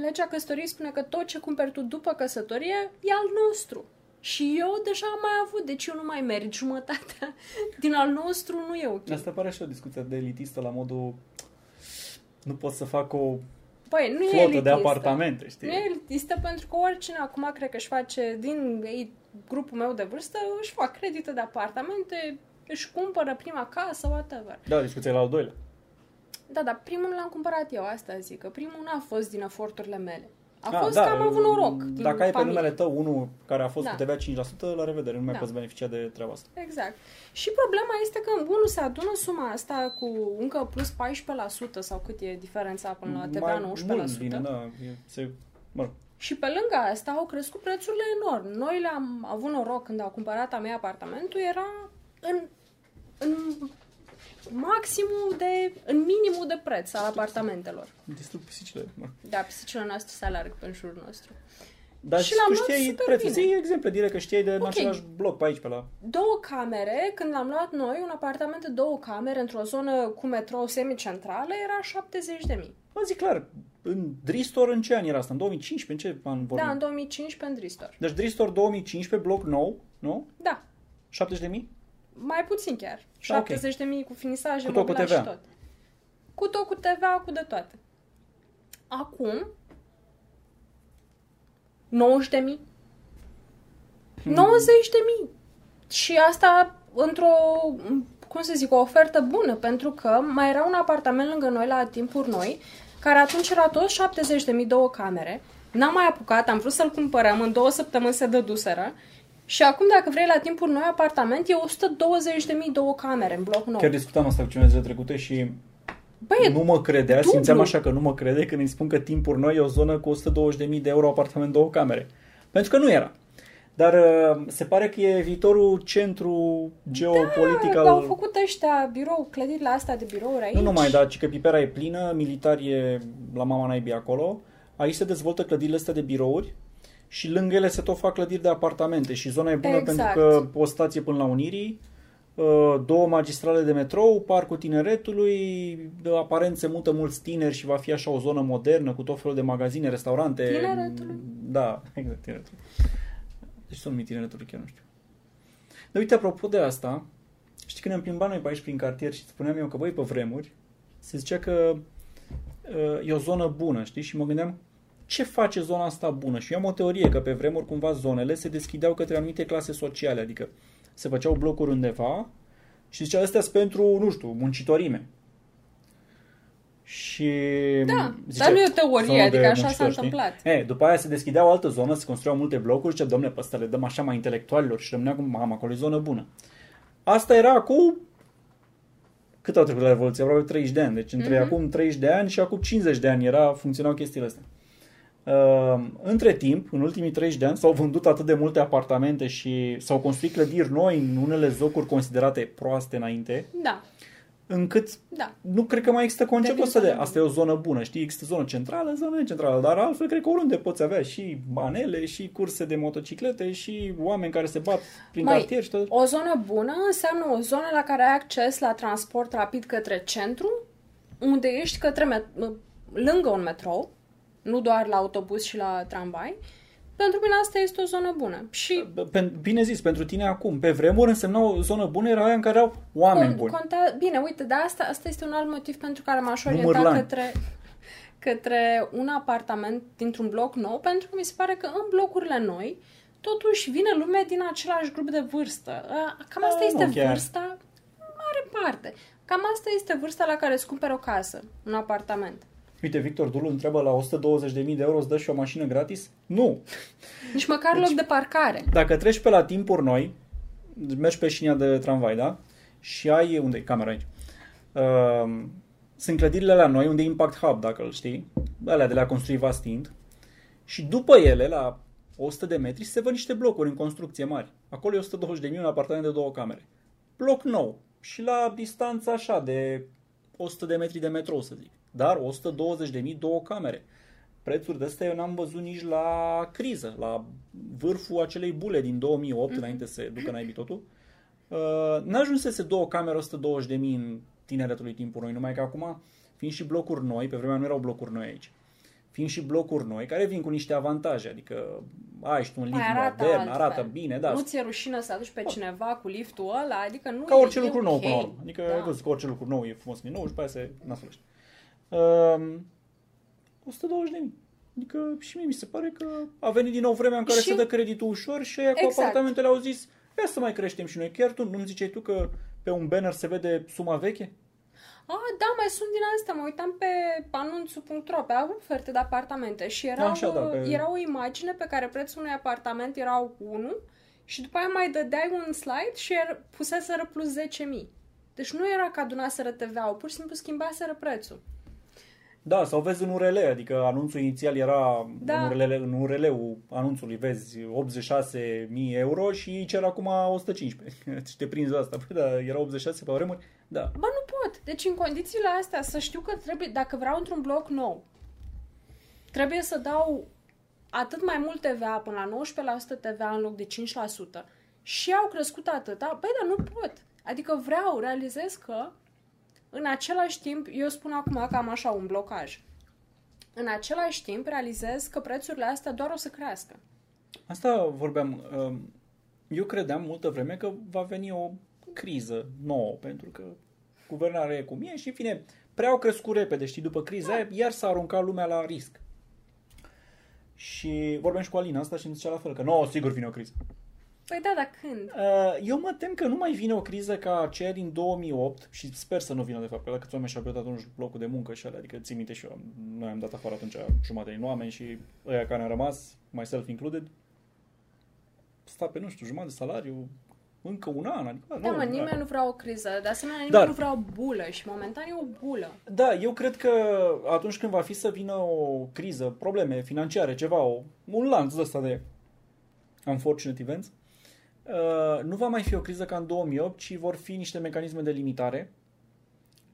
legea căsătoriei spune că tot ce cumperi tu după căsătorie e al nostru. Și eu deja am mai avut, deci eu nu mai merg. Jumătatea din al nostru nu e ok. Asta pare și o discuție de elitistă la modul nu pot să fac o Păi, nu e flotă elitistă. de apartamente, știi? Nu e elitistă pentru că oricine acum cred că își face din ei, grupul meu de vârstă, își fac credite de apartamente, își cumpără prima casă, whatever. Da, discuția la al doilea. Da, dar primul l-am cumpărat eu, asta zic, că primul n-a fost din eforturile mele. A Ah, fost da, că am avut noroc din Dacă ai pe familie. numele tău unul care a fost Da. cu TVA 5%, la revedere, nu mai Da. poți beneficia de treaba asta. Exact. Și problema este că unul se adună suma asta cu încă plus 14% sau cât e diferența până la TVA Mai 19%. mult vine, da. E, se, mă rog. Și pe lângă asta au crescut prețurile enorm. Noi le-am avut noroc când au cumpărat a mea apartamentul, era în în maximul de, în minimul de preț al apartamentelor. Distrug pisicile. mă. Da, pisicile noastre se alerg pe în jurul nostru. Dar Și și l-am tu luat știai super prețul. bine. Zi exemple direct că știai de în Ok. același bloc pe aici, pe la... Două camere, când l-am luat noi, un apartament de două camere într-o zonă cu metrou semicentrală, era 70 de mii. Mă zic clar, în Dristor în ce an era asta? În 2015? În ce an vorbim? Da, în 2015 în Dristor. Deci Dristor 2015, bloc nou, nu? Da, 70 de mii? Mai puțin chiar. Da, ok. 70 de mii cu finisaje, Cu tot cu mobilaj TVA. și tot. Cu tot cu TVA, cu de toate. Acum, 90 de mii. Hmm. 90 de mii. Și asta într-o, cum să zic, o ofertă bună, pentru că mai era un apartament lângă noi la timpuri noi, care atunci era tot 70 de mii, două camere. N-am mai apucat, am vrut să-l cumpărăm, în două săptămâni se dăduseră. Și acum, dacă vrei la timpuri noi apartament, e 120 de mii, două camere în bloc nou. Chiar discutam asta cu cineva zile trecute și Băi, e nu mă credea, dublu. simțeam așa că nu mă crede când îi spun că timpuri noi e o zonă cu 120.000 de euro apartament două camere. Pentru că nu era. Dar uh, se pare că e viitorul centru geopolitic Da, al... au făcut ăștia birou, clădirile astea de birouri aici. Nu numai, dar ci că Pipera e plină, militari e la mama naibii acolo. Aici se dezvoltă clădirile astea de birouri și lângă ele se tot fac clădiri de apartamente și zona e bună Exact. pentru că o stație până la Unirii, uh, două magistrale de metrou, parcul tineretului, de aparent se mută mulți tineri și va fi așa o zonă modernă cu tot felul de magazine, restaurante. Tineretului? Da, exact, tineretul. Deci sunt numit tineretul, chiar nu știu. Dar uite, apropo de asta, știi când ne-am plimbat noi pe aici prin cartier și spuneam eu că, băi, pe vremuri, se zicea că uh, e o zonă bună, știi? Și mă gândeam, ce face zona asta bună? Și eu am o teorie că pe vremuri cumva zonele se deschideau către anumite clase sociale, adică se făceau blocuri undeva și zicea astea sunt pentru, nu știu, muncitorime. Și Da, zicea, dar nu e o teorie, zonă adică de așa s-a muncitori, știi? întâmplat. E, după aia se deschideau o altă zonă, se construiau multe blocuri, zicea, domne, pe ăsta le dăm așa mai intelectualilor și rămânea cu mamă, acolo e zonă bună. Asta era cu cât au trecut la Revoluție? Aproape 30 de ani. Deci între Mhm. acum 30 de ani și acum 50 de ani era, funcționau chestiile astea. Uh, între timp, în ultimii 30 de ani, s-au vândut atât de multe apartamente și s-au construit clădiri noi în unele zocuri considerate proaste înainte, Da, încât da. nu cred că mai există conceptul Devin ăsta de zonă asta e o zonă bună, știi? Există zonă centrală, zonă necentrală, dar altfel cred că oriunde poți avea și manele, și curse de motociclete, și oameni care se bat prin Măi, cartier și tot. O zonă bună înseamnă o zonă la care ai acces la transport rapid către centru, unde ești către met- lângă un metrou, nu doar la autobuz și la tramvai. Pentru mine asta este o zonă bună. Și Pe- Bine zis, pentru tine acum. Pe vremuri însemna o zonă bună, era aia în care au oameni buni. Conta... Bine, uite, dar asta, asta este un alt motiv pentru care m-aș orienta Numărlani. către, către un apartament dintr-un bloc nou, pentru că mi se pare că în blocurile noi totuși vine lume din același grup de vârstă. A, Cam asta A, este nu chiar. vârsta, în mare parte. Cam asta este vârsta la care îți cumperi o casă, un apartament. Uite, Victor Dulu întreabă la 120.000 de euro îți dă și o mașină gratis? Nu! Nici măcar loc de parcare. Dacă treci pe la timpuri noi, mergi pe șinia de tramvai, da? Și ai, unde e camera aici? Uh, sunt clădirile la noi, unde e Impact Hub, dacă îl știi, alea de la construit Vastind. Și după ele, la 100 de metri, se văd niște blocuri în construcție mari. Acolo e 120 de mii un apartament de două camere. Bloc nou. Și la distanță așa de 100 de metri de metrou, să zic. Dar 120 de mii două camere. Prețuri de astea eu n-am văzut nici la criză, la vârful acelei bule din 2008, mm-hmm. înainte să se ducă naibii totul. Uh, n-ajunsese două camere 120 de mii în tineretului timpul noi, numai că acum, fiind și blocuri noi, pe vremea nu erau blocuri noi aici, fiind și blocuri noi, care vin cu niște avantaje, adică ai și tu un lift Mai arată modern, altfel. arată bine, da, Nu ți-e rușine să aduci pe cineva cu liftul ăla, adică nu ca e, orice e lucru ok. nou până la urmă. Adică da. ai văzut că orice lucru nou e frumos din nou și după aia se nasolește. Um, 120 de mii. Adică și mie mi se pare că a venit din nou vremea în care Și- se dă creditul ușor și aia cu Exact. apartamentele au zis ia să mai creștem și noi. Chiar tu nu-mi ziceai tu că pe un banner se vede suma veche? Ah, da, mai sunt din astea. Mă uitam pe anunțul.ro, pe oferte de apartamente și era, Așa, da, pe- era o imagine pe care prețul unui apartament era 1 și după aia mai dădeai un slide și er, puseseră plus 10.000. Deci nu era că adunaseră TVA-ul, pur și simplu schimbaseră prețul. Da, sau vezi în URL, adică anunțul inițial era Da. în, URL, în URL-ul anunțului, vezi 86.000 euro și îi cer acum 115. și te prinzi la asta. Păi da, era 86 pe vremuri? Da. Bă, nu pot. Deci în condițiile astea să știu că trebuie, dacă vreau într-un bloc nou, trebuie să dau atât mai mult TVA până la 19% TVA în loc de 5% și au crescut atâta, băi, dar nu pot. Adică vreau, realizez că în același timp, eu spun acum că am așa un blocaj. În același timp, realizez că prețurile astea doar o să crească. Asta vorbeam. um, Eu credeam multă vreme că va veni o criză nouă, pentru că guvernarea e cum e și, în fine, prea au crescut repede, știi, după criza aia, iar s-a aruncat lumea la risc. Și vorbeam și cu Alina asta și îmi zicea la fel, că nu, sigur vine o criză. Păi da, dar când? Uh, Eu mă tem că nu mai vine o criză ca aceea din 2008 și sper să nu vină de fapt, că dacă câți oameni și-au pierdut atunci locul de muncă și alea, adică țin minte și eu, noi am dat afară atunci jumătate din oameni și ăia care au rămas, myself included, sta pe, nu știu, jumătate de salariu, încă un an, adică Da, nu, mă, nimeni nu vrea o criză, de asemenea nimeni Dar- nu vrea o bulă și momentan e o bulă. Da, eu cred că atunci când va fi să vină o criză, probleme financiare, ceva, o, un lanț de ăsta de unfortunate events, uh, nu va mai fi o criză ca în 2008, ci vor fi niște mecanisme de limitare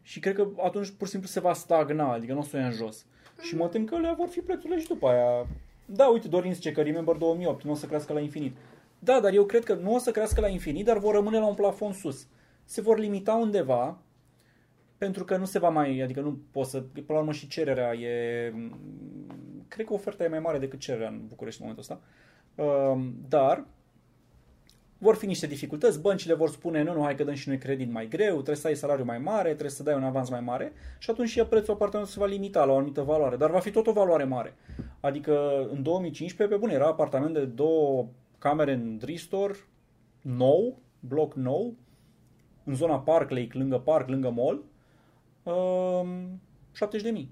și cred că atunci pur și simplu se va stagna, adică nu o să o ia în jos. Și mă tem că le vor fi prețurile și după aia. Da, uite, Dorin zice că Remember 2008 nu o să crească la infinit. Da, dar eu cred că nu o să crească la infinit, dar vor rămâne la un plafon sus. Se vor limita undeva, pentru că nu se va mai, adică nu poți să, până la urmă și cererea e, cred că oferta e mai mare decât cererea în București în momentul ăsta, Um, dar vor fi niște dificultăți, băncile vor spune, nu, nu, hai că dăm și noi credit mai greu, trebuie să ai salariu mai mare, trebuie să dai un avans mai mare și atunci și prețul apartamentului se va limita la o anumită valoare, dar va fi tot o valoare mare. Adică în 2015, pe bune, era apartament de două camere în Dristor, nou, bloc nou, în zona Park Lake, lângă parc, lângă mall, um, 70.000.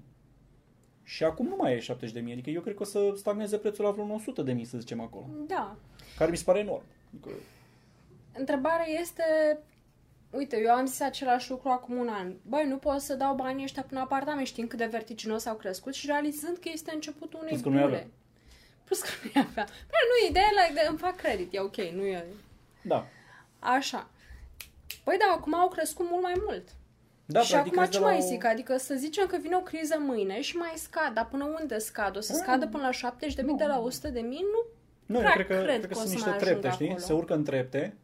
Și acum nu mai e 70.000, adică eu cred că o să stagneze prețul la vreun 100.000, să zicem acolo. Da. Care mi se pare enorm. Adică, Întrebarea este, uite, eu am zis același lucru acum un an. Băi, nu pot să dau banii ăștia până apartament, știind cât de vertiginos au crescut și realizând că este începutul unei Plus că nu-i avea. bule. Plus că nu avea. Băi, nu, ideea e like, de, îmi fac credit, e ok, nu e... da. Așa. Păi da, acum au crescut mult mai mult. Da, și practic acum crezi ce de la mai o- zic? Adică să zicem că vine o criză mâine și mai scad, dar până unde scad? O să scadă până la 70 de mii de la 100 de mii? Nu Nu, eu prea cred că, cred cred că că o sunt să niște mai trepte, ajungă știi? acolo. Se urcă în trepte,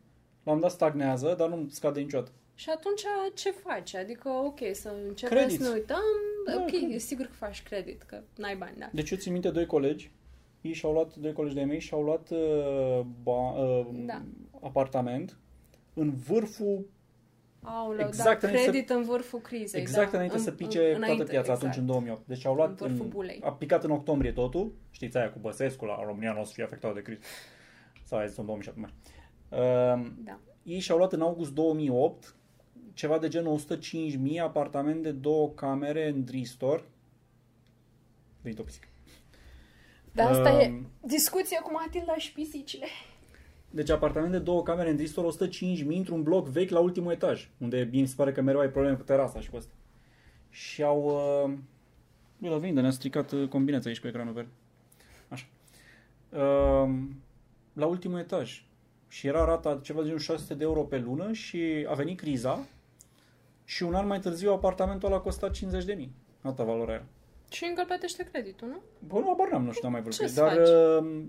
la un moment dat stagnează, dar nu scade niciodată. Și atunci ce faci? Adică, ok, să începem Credit. să ne uităm, Da, ok, credit. e sigur că faci credit, că n-ai bani, da. Deci eu țin minte doi colegi, ei și-au luat, doi colegi de-ai mei și-au luat uh, ba, uh, Da. apartament în vârful, Aoleu, Exact da, înainte credit în vârful crizei. exact da. înainte În- să în- pice înainte, toată piața exact. atunci în 2008. Deci au luat, În vârful bulei. a picat în octombrie totul, știți aia cu Băsescu, la România nu o să fie afectată de criză. Sau aia zis în 2007 mai. Uh, Da. ei și-au luat în august 2008 ceva de genul 105.000 apartament de două camere în Dristor. Venit o pisică. Dar asta e Um, discuție cu Matilda și pisicile. Deci apartament de două camere în Dristor, 105.000 într-un bloc vechi la ultimul etaj, unde mi se pare că mereu ai probleme cu terasa și cu asta. Și au... Uh... Bine, vinde, ne-a stricat uh, combinația aici cu ecranul verde. Așa. Uh, la ultimul etaj. Și era rata ceva de genul 600 de euro pe lună și a venit criza și un an mai târziu apartamentul ăla a costat 50 de mii. Alta valoare era. Și încă îl plătește creditul, nu? Bă, nu, abar n-am, nu știu, n-am mai Ce vorbit. să Dar... faci? Uh,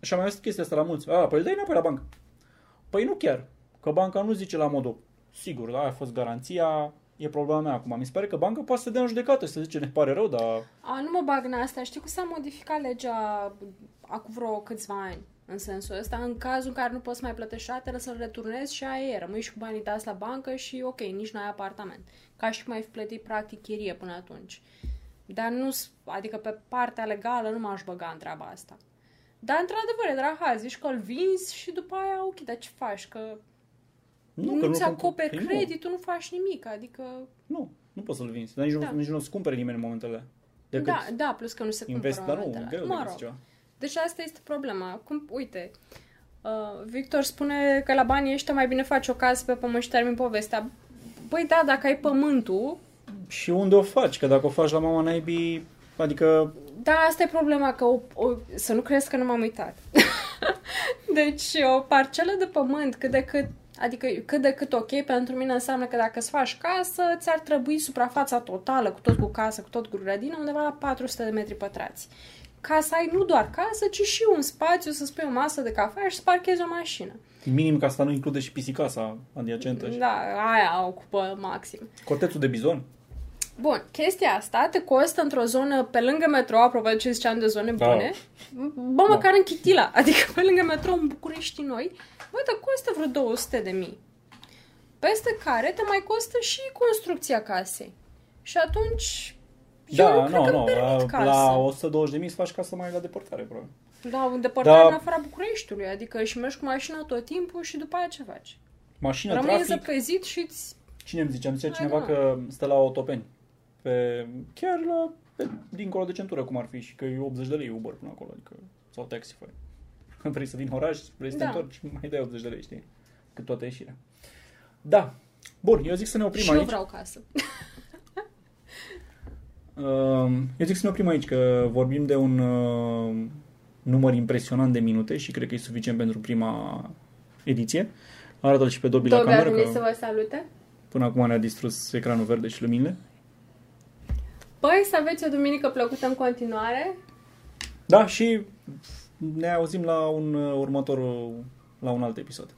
și am mai auzit chestia asta la mulți. A, păi îl dai înapoi la bancă. Păi nu chiar. Că banca nu zice la modul, sigur, da, aia a fost garanția, e problema mea acum. Mi se pare că banca poate să dea în judecată și să zice, ne pare rău, dar... A, nu mă bag în asta. Știi cum s-a modificat legea acum vreo câțiva ani? În sensul ăsta, în cazul în care nu poți mai plătești ratele, să-l returnezi și aia e. Rămâi și cu banii dați la bancă și ok, nici n-ai apartament. Ca și cum ai fi plătit practic chirie până atunci. Dar nu, adică pe partea legală nu m-aș băga în treaba asta. Dar într-adevăr, e drahal, zici că îl vinzi și după aia, ok, dar ce faci? Că nu, că nu-ți nu- acoperi păi nu. creditul, nu faci nimic, adică... Nu, nu poți să-l vinzi. Dar nici, Da. nu, nici nu-ți cumpere nimeni în momentele alea. Decât Da, da, plus că nu se cumpără investi, dar nu, momentele. greu Mă de rog. găsi ceva. Deci asta este problema. Cum, uite, uh, Victor spune că la banii ăștia mai bine faci o casă pe pământ și termin povestea. Păi da, dacă ai pământul, Și unde o faci? Că dacă o faci la mama naibii, adică... Da, asta e problema, că o, o, să nu crezi că nu m-am uitat. deci o parcelă de pământ cât de cât Adică cât de cât ok pentru mine înseamnă că dacă îți faci casă, ți-ar trebui suprafața totală, cu tot cu casă, cu tot cu grădină, undeva la 400 de metri pătrați. Ca să ai nu doar casă, ci și un spațiu să spui o masă de cafea și să parchezi o mașină. Minim că asta nu include și pisicasa adiacentă. Da, aia ocupă maxim. Cortețul de bizon? Bun, chestia asta te costă într-o zonă pe lângă metro, apropo de ce ziceam de zone Da. bune, bă, măcar în Chitila, adică pe lângă metro în București noi, bă, te costă vreo 200 de mii. Peste care te mai costă și construcția casei. Și atunci, eu Da, nu cred nu, că nu. îmi permit La, casă. la 120 de mii să faci casă mai la depărtare, probabil. Da, în depărtare Da. în afara Bucureștiului, adică și mergi cu mașina tot timpul și după aia ce faci? Mașină, Rămâi trafic. zăpezit și îți... Cine îmi zicea? Îmi zicea Da, cineva da. că stă la Otopeni. Pe, chiar la, pe, dincolo de centură, cum ar fi, și că e 80 de lei Uber până acolo, adică, sau Taxify. Vrei să vin în oraș, vrei să te Da. întorci, mai dai 80 de lei, știi? Cât toată ieșirea. Da. Bun, eu zic să ne oprim și eu aici. vreau casă. Uh, Eu zic să ne oprim aici, că vorbim de un uh, număr impresionant de minute și cred că e suficient pentru prima ediție. Arată-l și pe Dobby la Dobby ar cameră, veni să că vă salute. până acum ne-a distrus ecranul verde și luminile. Păi, să aveți o duminică plăcută în continuare. Da, și ne auzim la un uh, următor, la un alt episod.